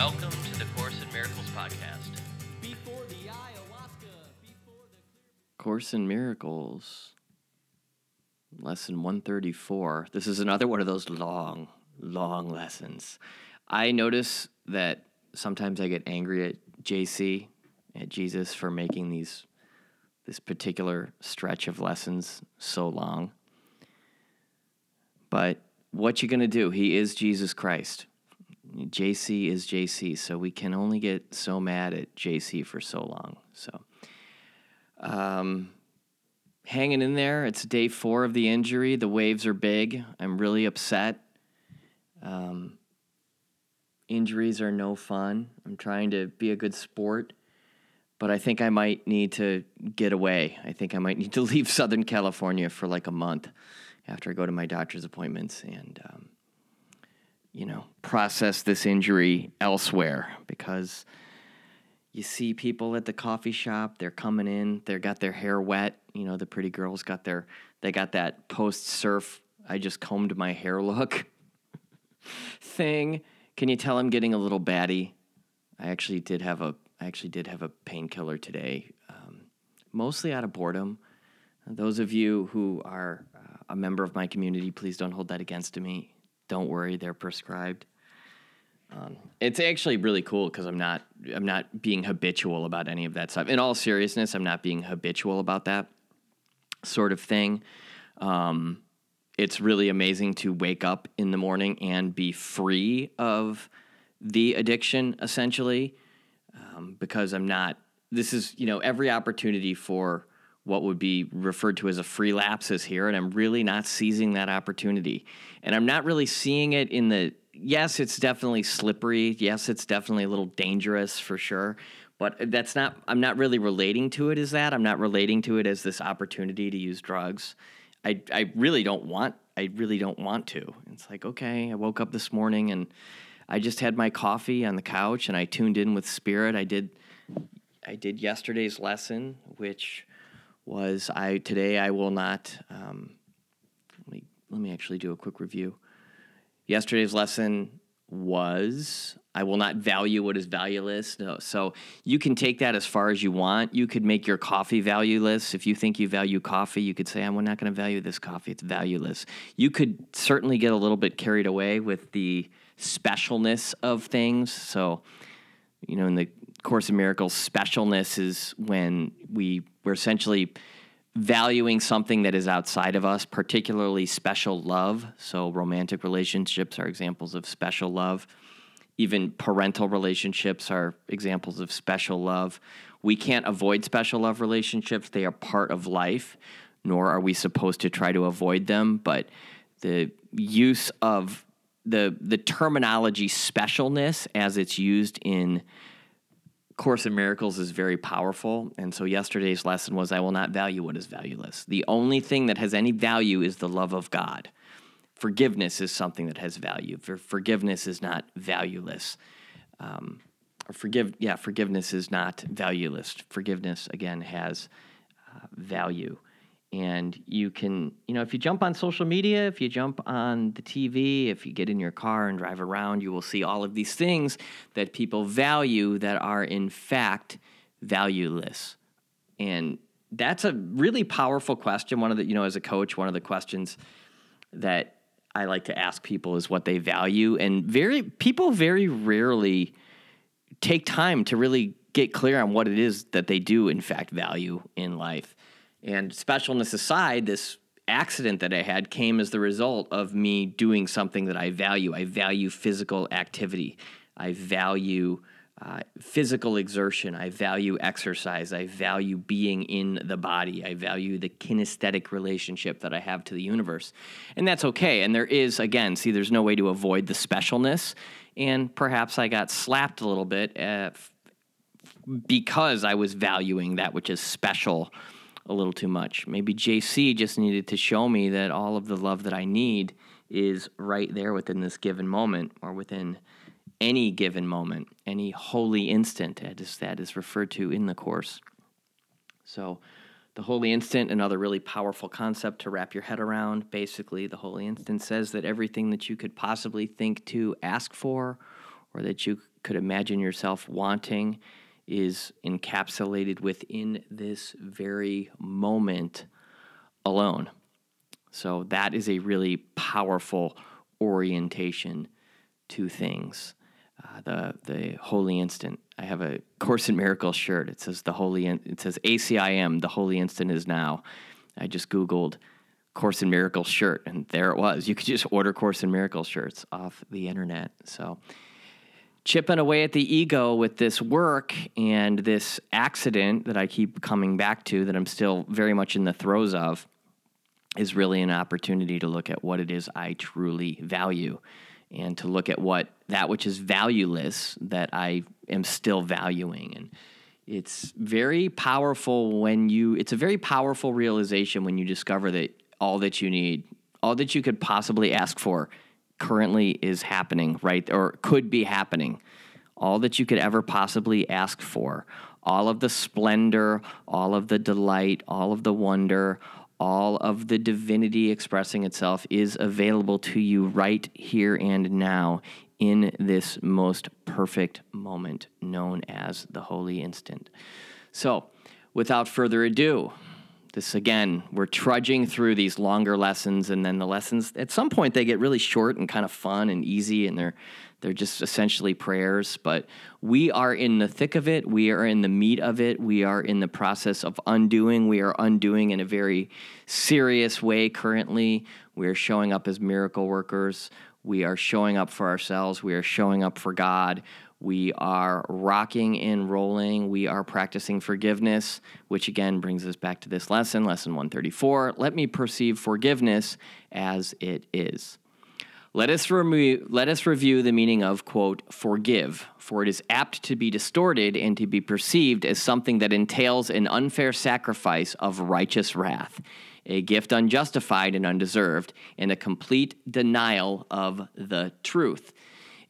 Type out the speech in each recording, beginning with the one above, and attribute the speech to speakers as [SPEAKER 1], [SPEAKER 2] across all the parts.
[SPEAKER 1] Welcome to the Course in Miracles podcast.
[SPEAKER 2] Before the ayahuasca, before the
[SPEAKER 3] Course in Miracles, lesson 134. This is another one of those long, long lessons. I notice that sometimes I get angry at JC, at Jesus, for making these this particular stretch of lessons so long. But what you gonna do? He is Jesus Christ. JC is JC, so we can only get so mad at JC for so long. So um, hanging in there. It's day four of the injury. The waves are big. I'm really upset. Um, injuries are no fun. I'm trying to be a good sport, but I think I might need to get away. I think I might need to leave Southern California for like a month after I go to my doctor's appointments and, um, you know, process this injury elsewhere because you see people at the coffee shop they're coming in they've got their hair wet you know the pretty girls got their they got that post surf i just combed my hair look thing. Can you tell i'm getting a little batty? I actually did have a i actually did have a painkiller today um, mostly out of boredom. Those of you who are uh, a member of my community please don't hold that against me don't worry they're prescribed um, it's actually really cool because I'm not I'm not being habitual about any of that stuff. In all seriousness, I'm not being habitual about that sort of thing. Um, it's really amazing to wake up in the morning and be free of the addiction, essentially, um, because I'm not. This is you know every opportunity for what would be referred to as a free lapse is here, and I'm really not seizing that opportunity, and I'm not really seeing it in the yes, it's definitely slippery. Yes, it's definitely a little dangerous for sure. But that's not, I'm not really relating to it as that. I'm not relating to it as this opportunity to use drugs. I, I really don't want, I really don't want to. It's like, okay, I woke up this morning and I just had my coffee on the couch and I tuned in with spirit. I did, I did yesterday's lesson, which was I, today I will not, um, let me, let me actually do a quick review. Yesterday's lesson was I will not value what is valueless. No. So you can take that as far as you want. You could make your coffee valueless. If you think you value coffee, you could say, I'm not going to value this coffee. It's valueless. You could certainly get a little bit carried away with the specialness of things. So, you know, in the Course in Miracles, specialness is when we, we're essentially valuing something that is outside of us, particularly special love. So, romantic relationships are examples of special love. Even parental relationships are examples of special love. We can't avoid special love relationships, they are part of life, nor are we supposed to try to avoid them. But the use of the, the terminology specialness as it's used in Course in Miracles is very powerful. And so yesterday's lesson was I will not value what is valueless. The only thing that has any value is the love of God. Forgiveness is something that has value. For forgiveness is not valueless. Um, or forgive, yeah, forgiveness is not valueless. Forgiveness again has uh, value. And you can, you know, if you jump on social media, if you jump on the TV, if you get in your car and drive around, you will see all of these things that people value that are in fact valueless. And that's a really powerful question. One of the, you know, as a coach, one of the questions that I like to ask people is what they value. And very, people very rarely take time to really get clear on what it is that they do, in fact, value in life. And specialness aside, this accident that I had came as the result of me doing something that I value. I value physical activity. I value uh, physical exertion. I value exercise. I value being in the body. I value the kinesthetic relationship that I have to the universe. And that's okay. And there is, again, see, there's no way to avoid the specialness. And perhaps I got slapped a little bit uh, because I was valuing that which is special a little too much. Maybe JC just needed to show me that all of the love that I need is right there within this given moment or within any given moment, any holy instant, as that is referred to in the Course. So, the holy instant, another really powerful concept to wrap your head around. Basically, the holy instant says that everything that you could possibly think to ask for or that you could imagine yourself wanting is encapsulated within this very moment alone. So that is a really powerful orientation to things. Uh, the the holy instant. I have a Course in Miracles shirt. It says the holy. In, it says ACIM. The holy instant is now. I just googled Course in Miracles shirt, and there it was. You could just order Course in Miracles shirts off the internet. So chipping away at the ego with this work and this accident that I keep coming back to that I'm still very much in the throes of is really an opportunity to look at what it is I truly value and to look at what that which is valueless that I am still valuing. And it's very powerful when you, it's a very powerful realization when you discover that all that you need, all that you could possibly ask for currently is happening, right? Or could be happening. All that you could ever possibly ask for, all of the splendor, all of the delight, all of the wonder, all of the divinity expressing itself is available to you right here and now in this most perfect moment known as the holy instant. So, without further ado, this again, we're trudging through these longer lessons, and then the lessons at some point they get really short and kind of fun and easy, and they're they're just essentially prayers, but we are in the thick of it. We are in the meat of it. We are in the process of undoing. We are undoing in a very serious way currently. We are showing up as miracle workers. We are showing up for ourselves. We are showing up for God. We are rocking and rolling. We are practicing forgiveness, which again brings us back to this lesson, lesson 134. Let me perceive forgiveness as it is. Let us, remo- let us review the meaning of, quote, forgive, for it is apt to be distorted and to be perceived as something that entails an unfair sacrifice of righteous wrath, a gift unjustified and undeserved, and a complete denial of the truth.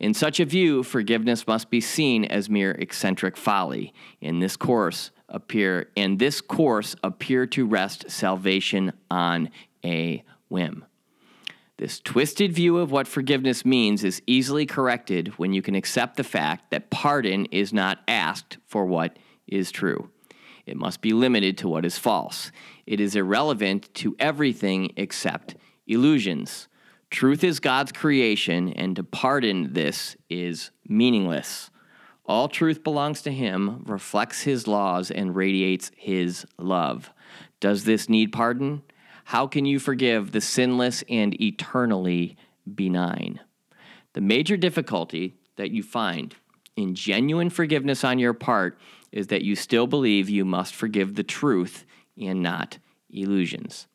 [SPEAKER 3] In such a view, forgiveness must be seen as mere eccentric folly. In this course appear in this course appear to rest salvation on a whim. This twisted view of what forgiveness means is easily corrected when you can accept the fact that pardon is not asked for what is true. It must be limited to what is false. It is irrelevant to everything except illusions. Truth is God's creation, and to pardon this is meaningless. All truth belongs to Him, reflects His laws, and radiates His love. Does this need pardon? How can you forgive the sinless and eternally benign? The major difficulty that you find in genuine forgiveness on your part is that you still believe you must forgive the truth and not illusions.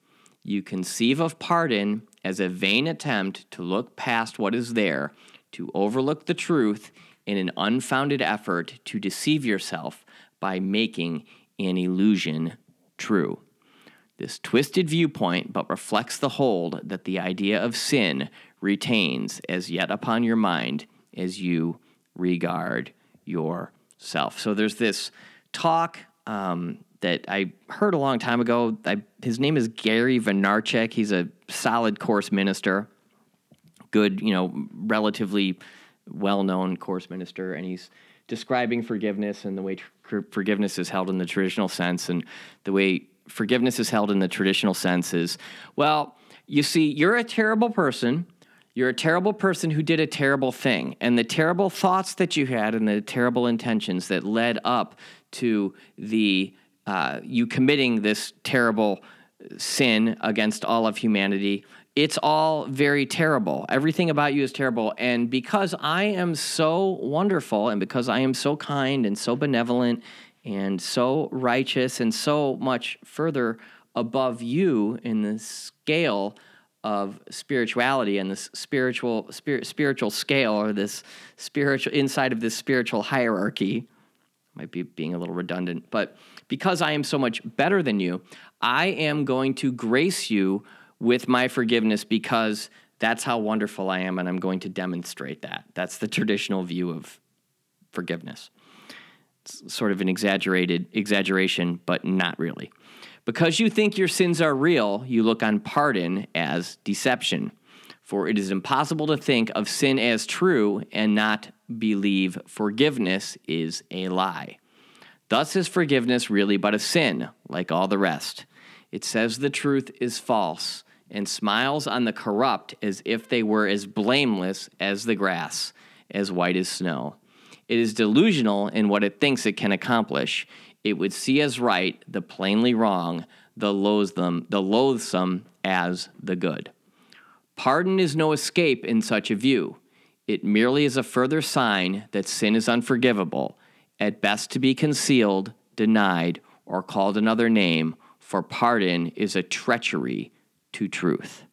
[SPEAKER 3] You conceive of pardon as a vain attempt to look past what is there, to overlook the truth in an unfounded effort to deceive yourself by making an illusion true. This twisted viewpoint but reflects the hold that the idea of sin retains as yet upon your mind as you regard yourself. So there's this talk um, that I heard a long time ago. I, his name is Gary Vaynerchuk. He's a solid course minister, good, you know, relatively well-known course minister, and he's describing forgiveness and the way tr- forgiveness is held in the traditional sense and the way forgiveness is held in the traditional sense is well, you see, you're a terrible person. You're a terrible person who did a terrible thing. And the terrible thoughts that you had and the terrible intentions that led up to the uh, you committing this terrible sin against all of humanity, it's all very terrible. Everything about you is terrible. And because I am so wonderful and because I am so kind and so benevolent and so righteous and so much further above you in the scale of spirituality and this spiritual spirit, spiritual scale or this spiritual inside of this spiritual hierarchy might be being a little redundant but because i am so much better than you i am going to grace you with my forgiveness because that's how wonderful i am and i'm going to demonstrate that that's the traditional view of forgiveness It's sort of an exaggerated exaggeration, but not really. Because you think your sins are real, you look on pardon as deception. For it is impossible to think of sin as true and not believe forgiveness is a lie. Thus is forgiveness really but a sin, like all the rest. It says the truth is false and smiles on the corrupt as if they were as blameless as the grass, as white as snow. It is delusional in what it thinks it can accomplish. It would see as right the plainly wrong, the loathsome, the loathsome as the good. Pardon is no escape in such a view. It merely is a further sign that sin is unforgivable, at best to be concealed, denied, or called another name, for pardon is a treachery to truth.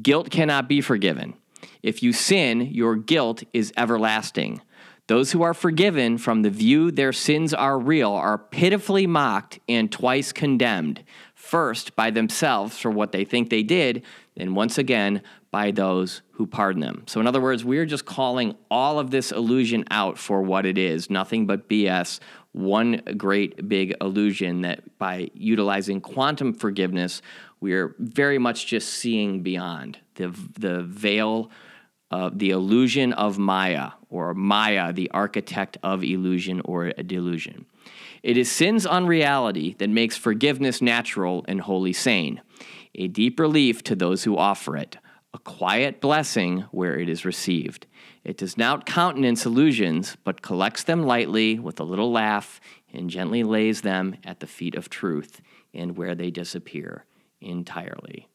[SPEAKER 3] Guilt cannot be forgiven. If you sin, your guilt is everlasting. Those who are forgiven from the view their sins are real are pitifully mocked and twice condemned, first by themselves for what they think they did, and once again by those who pardon them. So, in other words, we're just calling all of this illusion out for what it is nothing but BS, one great big illusion that by utilizing quantum forgiveness, we're very much just seeing beyond the, the veil uh, the illusion of Maya, or Maya, the architect of illusion or delusion. It is sin's unreality that makes forgiveness natural and wholly sane, a deep relief to those who offer it, a quiet blessing where it is received. It does not countenance illusions, but collects them lightly with a little laugh and gently lays them at the feet of truth and where they disappear entirely.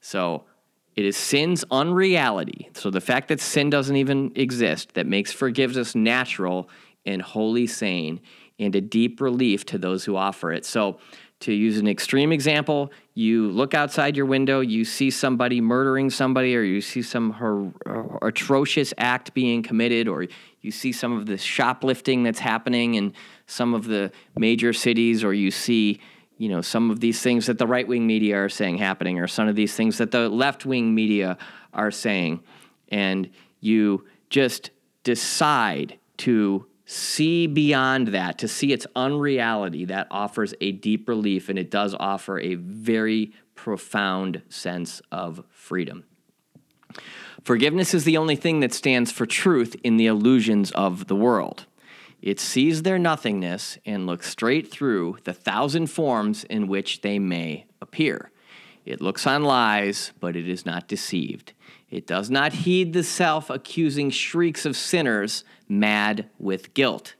[SPEAKER 3] So, it is sin's unreality. So the fact that sin doesn't even exist that makes forgiveness natural and wholly sane and a deep relief to those who offer it. So to use an extreme example, you look outside your window, you see somebody murdering somebody, or you see some her, uh, atrocious act being committed, or you see some of the shoplifting that's happening in some of the major cities, or you see you know some of these things that the right wing media are saying happening, or some of these things that the left wing media are saying, and you just decide to see beyond that, to see its unreality, that offers a deep relief, and it does offer a very profound sense of freedom. Forgiveness is the only thing that stands for truth in the illusions of the world. It sees their nothingness and looks straight through the thousand forms in which they may appear. It looks on lies, but it is not deceived. It does not heed the self accusing shrieks of sinners mad with guilt.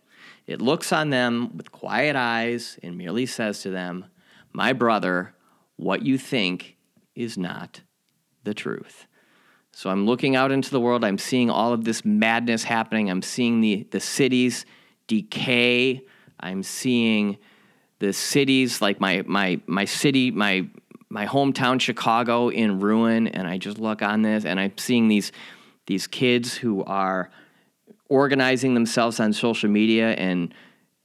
[SPEAKER 3] It looks on them with quiet eyes and merely says to them, My brother, what you think is not the truth. So I'm looking out into the world. I'm seeing all of this madness happening. I'm seeing the, the cities decay. I'm seeing the cities like my my my city, my my hometown Chicago in ruin and I just look on this and I'm seeing these these kids who are organizing themselves on social media and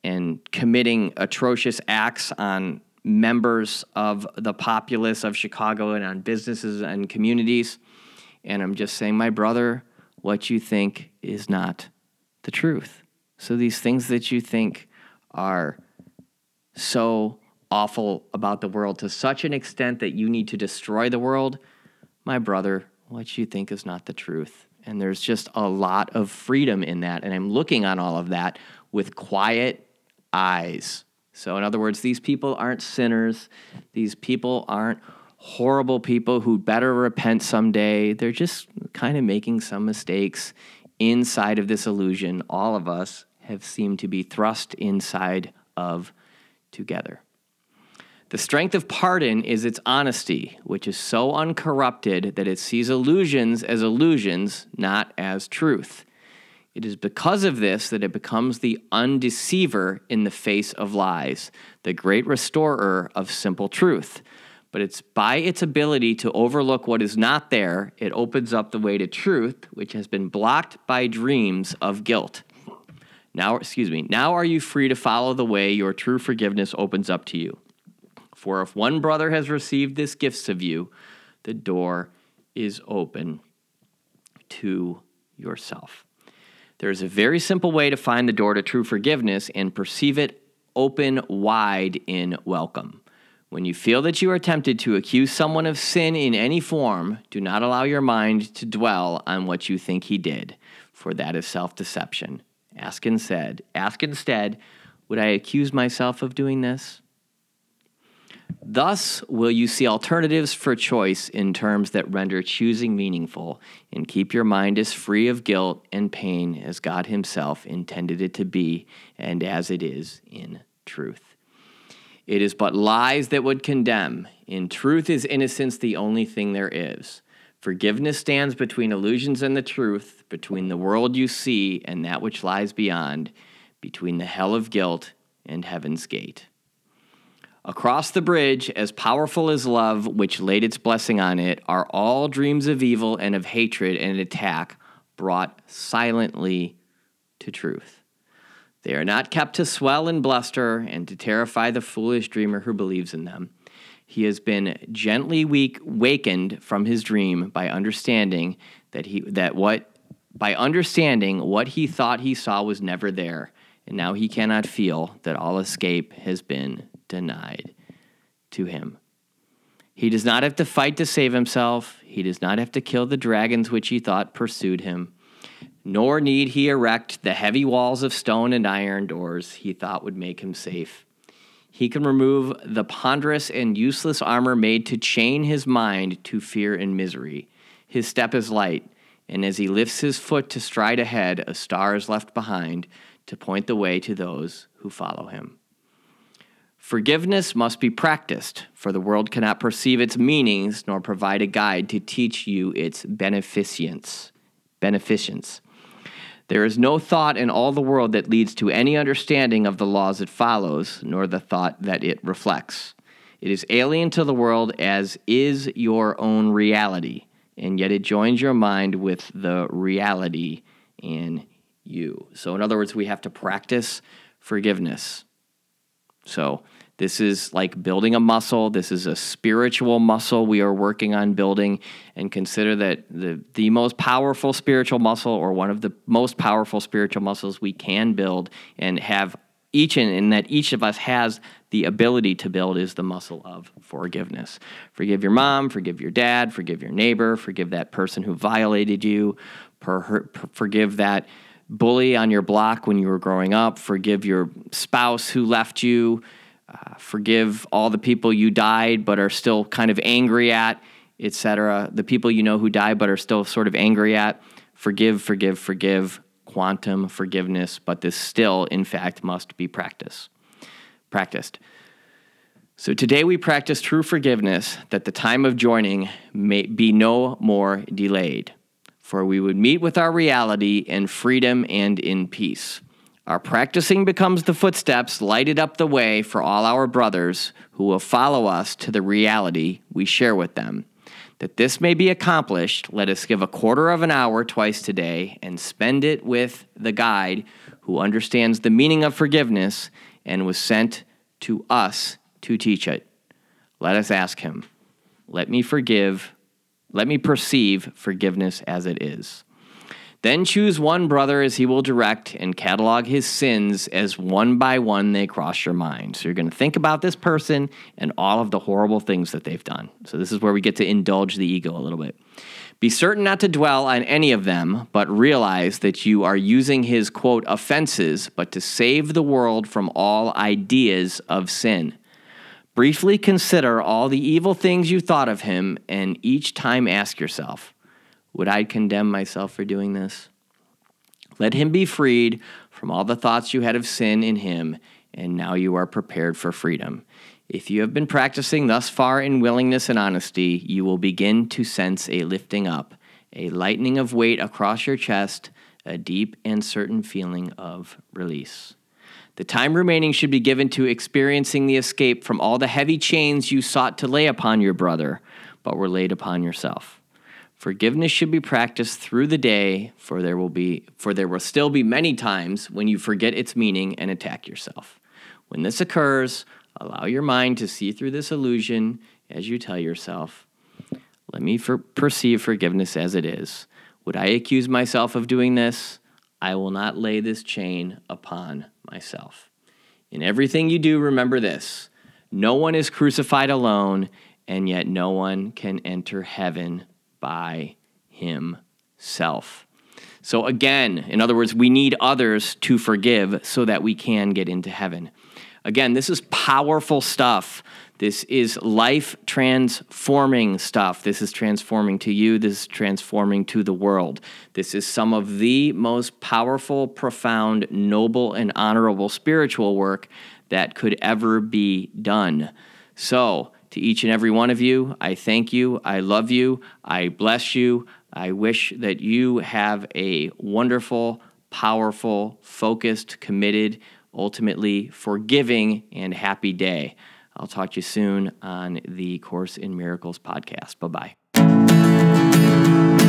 [SPEAKER 3] and committing atrocious acts on members of the populace of Chicago and on businesses and communities. And I'm just saying, my brother, what you think is not the truth. So these things that you think are so awful about the world to such an extent that you need to destroy the world, my brother, what you think is not the truth. And there's just a lot of freedom in that. And I'm looking on all of that with quiet eyes. So, in other words, these people aren't sinners. These people aren't horrible people who better repent someday. They're just kind of making some mistakes inside of this illusion, all of us have seemed to be thrust inside of together. The strength of pardon is its honesty, which is so uncorrupted that it sees illusions as illusions, not as truth. It is because of this that it becomes the undeceiver in the face of lies, the great restorer of simple truth but it's by its ability to overlook what is not there, it opens up the way to truth, which has been blocked by dreams of guilt. Now, excuse me, now are you free to follow the way your true forgiveness opens up to you? For if one brother has received this gifts of you, the door is open to yourself. There is a very simple way to find the door to true forgiveness and perceive it open wide in welcome. When you feel that you are tempted to accuse someone of sin in any form, do not allow your mind to dwell on what you think he did, for that is self deception. Ask instead, ask instead, would I accuse myself of doing this? Thus, will you see alternatives for choice in terms that render choosing meaningful and keep your mind as free of guilt and pain as God Himself intended it to be and as it is in truth. It is but lies that would condemn. In truth, is innocence the only thing there is. Forgiveness stands between illusions and the truth, between the world you see and that which lies beyond, between the hell of guilt and heaven's gate. Across the bridge, as powerful as love, which laid its blessing on it, are all dreams of evil and of hatred and attack brought silently to truth. They are not kept to swell and bluster and to terrify the foolish dreamer who believes in them. He has been gently weak, wakened from his dream by understanding that he that what by understanding what he thought he saw was never there, and now he cannot feel that all escape has been denied to him. He does not have to fight to save himself. He does not have to kill the dragons which he thought pursued him. Nor need he erect the heavy walls of stone and iron doors he thought would make him safe. He can remove the ponderous and useless armor made to chain his mind to fear and misery. His step is light, and as he lifts his foot to stride ahead, a star is left behind to point the way to those who follow him. Forgiveness must be practiced, for the world cannot perceive its meanings nor provide a guide to teach you its beneficence. Beneficence. There is no thought in all the world that leads to any understanding of the laws it follows, nor the thought that it reflects. It is alien to the world as is your own reality, and yet it joins your mind with the reality in you. So, in other words, we have to practice forgiveness. So, this is like building a muscle. This is a spiritual muscle we are working on building. And consider that the, the most powerful spiritual muscle, or one of the most powerful spiritual muscles we can build and have each, and, and that each of us has the ability to build, is the muscle of forgiveness. Forgive your mom, forgive your dad, forgive your neighbor, forgive that person who violated you, per, per, forgive that bully on your block when you were growing up, forgive your spouse who left you uh, forgive all the people you died but are still kind of angry at, etc. The people you know who died but are still sort of angry at. Forgive, forgive, forgive. Quantum forgiveness, but this still, in fact, must be practiced. Practiced. So today we practice true forgiveness that the time of joining may be no more delayed, for we would meet with our reality in freedom and in peace. Our practicing becomes the footsteps lighted up the way for all our brothers who will follow us to the reality we share with them. That this may be accomplished, let us give a quarter of an hour twice today and spend it with the guide who understands the meaning of forgiveness and was sent to us to teach it. Let us ask him, Let me forgive, let me perceive forgiveness as it is. Then choose one brother as he will direct and catalog his sins as one by one they cross your mind. So you're going to think about this person and all of the horrible things that they've done. So this is where we get to indulge the ego a little bit. Be certain not to dwell on any of them, but realize that you are using his quote offenses, but to save the world from all ideas of sin. Briefly consider all the evil things you thought of him, and each time ask yourself, would I condemn myself for doing this? Let him be freed from all the thoughts you had of sin in him, and now you are prepared for freedom. If you have been practicing thus far in willingness and honesty, you will begin to sense a lifting up, a lightening of weight across your chest, a deep and certain feeling of release. The time remaining should be given to experiencing the escape from all the heavy chains you sought to lay upon your brother, but were laid upon yourself. Forgiveness should be practiced through the day, for there will be for there will still be many times when you forget its meaning and attack yourself. When this occurs, allow your mind to see through this illusion as you tell yourself, "Let me for- perceive forgiveness as it is. Would I accuse myself of doing this? I will not lay this chain upon myself." In everything you do, remember this: No one is crucified alone, and yet no one can enter heaven by himself. So, again, in other words, we need others to forgive so that we can get into heaven. Again, this is powerful stuff. This is life transforming stuff. This is transforming to you. This is transforming to the world. This is some of the most powerful, profound, noble, and honorable spiritual work that could ever be done. So, to each and every one of you, I thank you. I love you. I bless you. I wish that you have a wonderful, powerful, focused, committed, ultimately forgiving, and happy day. I'll talk to you soon on the Course in Miracles podcast. Bye bye.